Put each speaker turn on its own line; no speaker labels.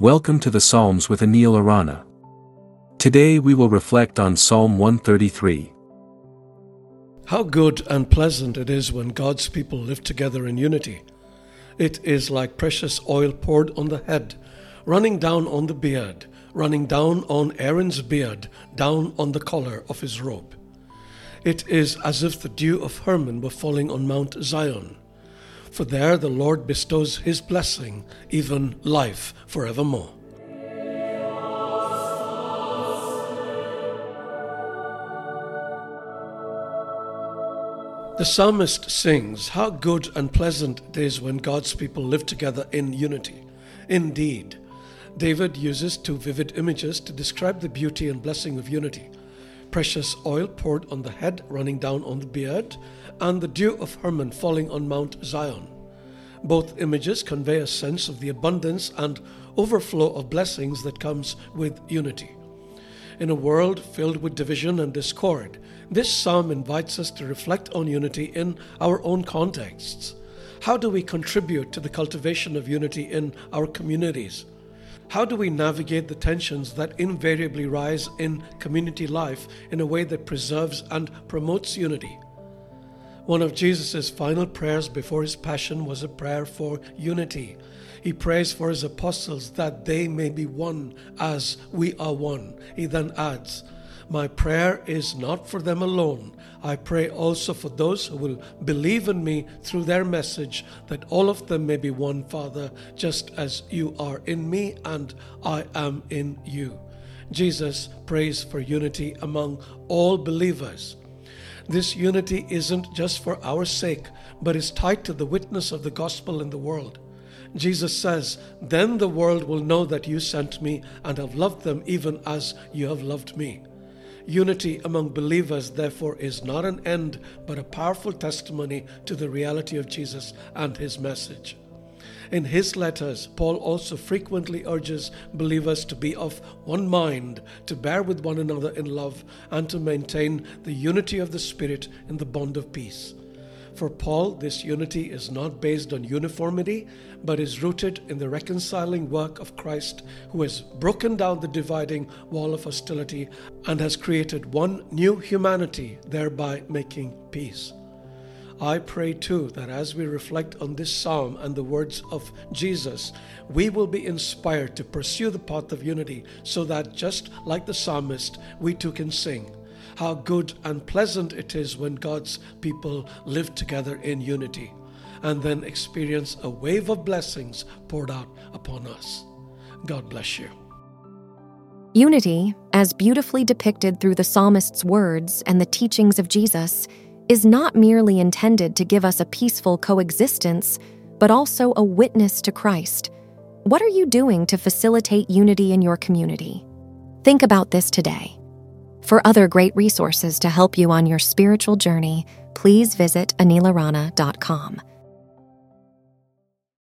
Welcome to the Psalms with Anil Arana. Today we will reflect on Psalm 133.
How good and pleasant it is when God's people live together in unity. It is like precious oil poured on the head, running down on the beard, running down on Aaron's beard, down on the collar of his robe. It is as if the dew of Hermon were falling on Mount Zion for there the Lord bestows his blessing, even life forevermore. The psalmist sings, How good and pleasant it is when God's people live together in unity. Indeed, David uses two vivid images to describe the beauty and blessing of unity precious oil poured on the head running down on the beard, and the dew of Hermon falling on Mount Zion. Both images convey a sense of the abundance and overflow of blessings that comes with unity. In a world filled with division and discord, this psalm invites us to reflect on unity in our own contexts. How do we contribute to the cultivation of unity in our communities? How do we navigate the tensions that invariably rise in community life in a way that preserves and promotes unity? One of Jesus' final prayers before his passion was a prayer for unity. He prays for his apostles that they may be one as we are one. He then adds, My prayer is not for them alone. I pray also for those who will believe in me through their message, that all of them may be one, Father, just as you are in me and I am in you. Jesus prays for unity among all believers. This unity isn't just for our sake, but is tied to the witness of the gospel in the world. Jesus says, Then the world will know that you sent me and have loved them even as you have loved me. Unity among believers, therefore, is not an end, but a powerful testimony to the reality of Jesus and his message. In his letters, Paul also frequently urges believers to be of one mind, to bear with one another in love, and to maintain the unity of the Spirit in the bond of peace. For Paul, this unity is not based on uniformity, but is rooted in the reconciling work of Christ, who has broken down the dividing wall of hostility and has created one new humanity, thereby making peace. I pray too that as we reflect on this psalm and the words of Jesus, we will be inspired to pursue the path of unity so that just like the psalmist, we too can sing how good and pleasant it is when God's people live together in unity and then experience a wave of blessings poured out upon us. God bless you.
Unity, as beautifully depicted through the psalmist's words and the teachings of Jesus, is not merely intended to give us a peaceful coexistence, but also a witness to Christ. What are you doing to facilitate unity in your community? Think about this today. For other great resources to help you on your spiritual journey, please visit anilarana.com.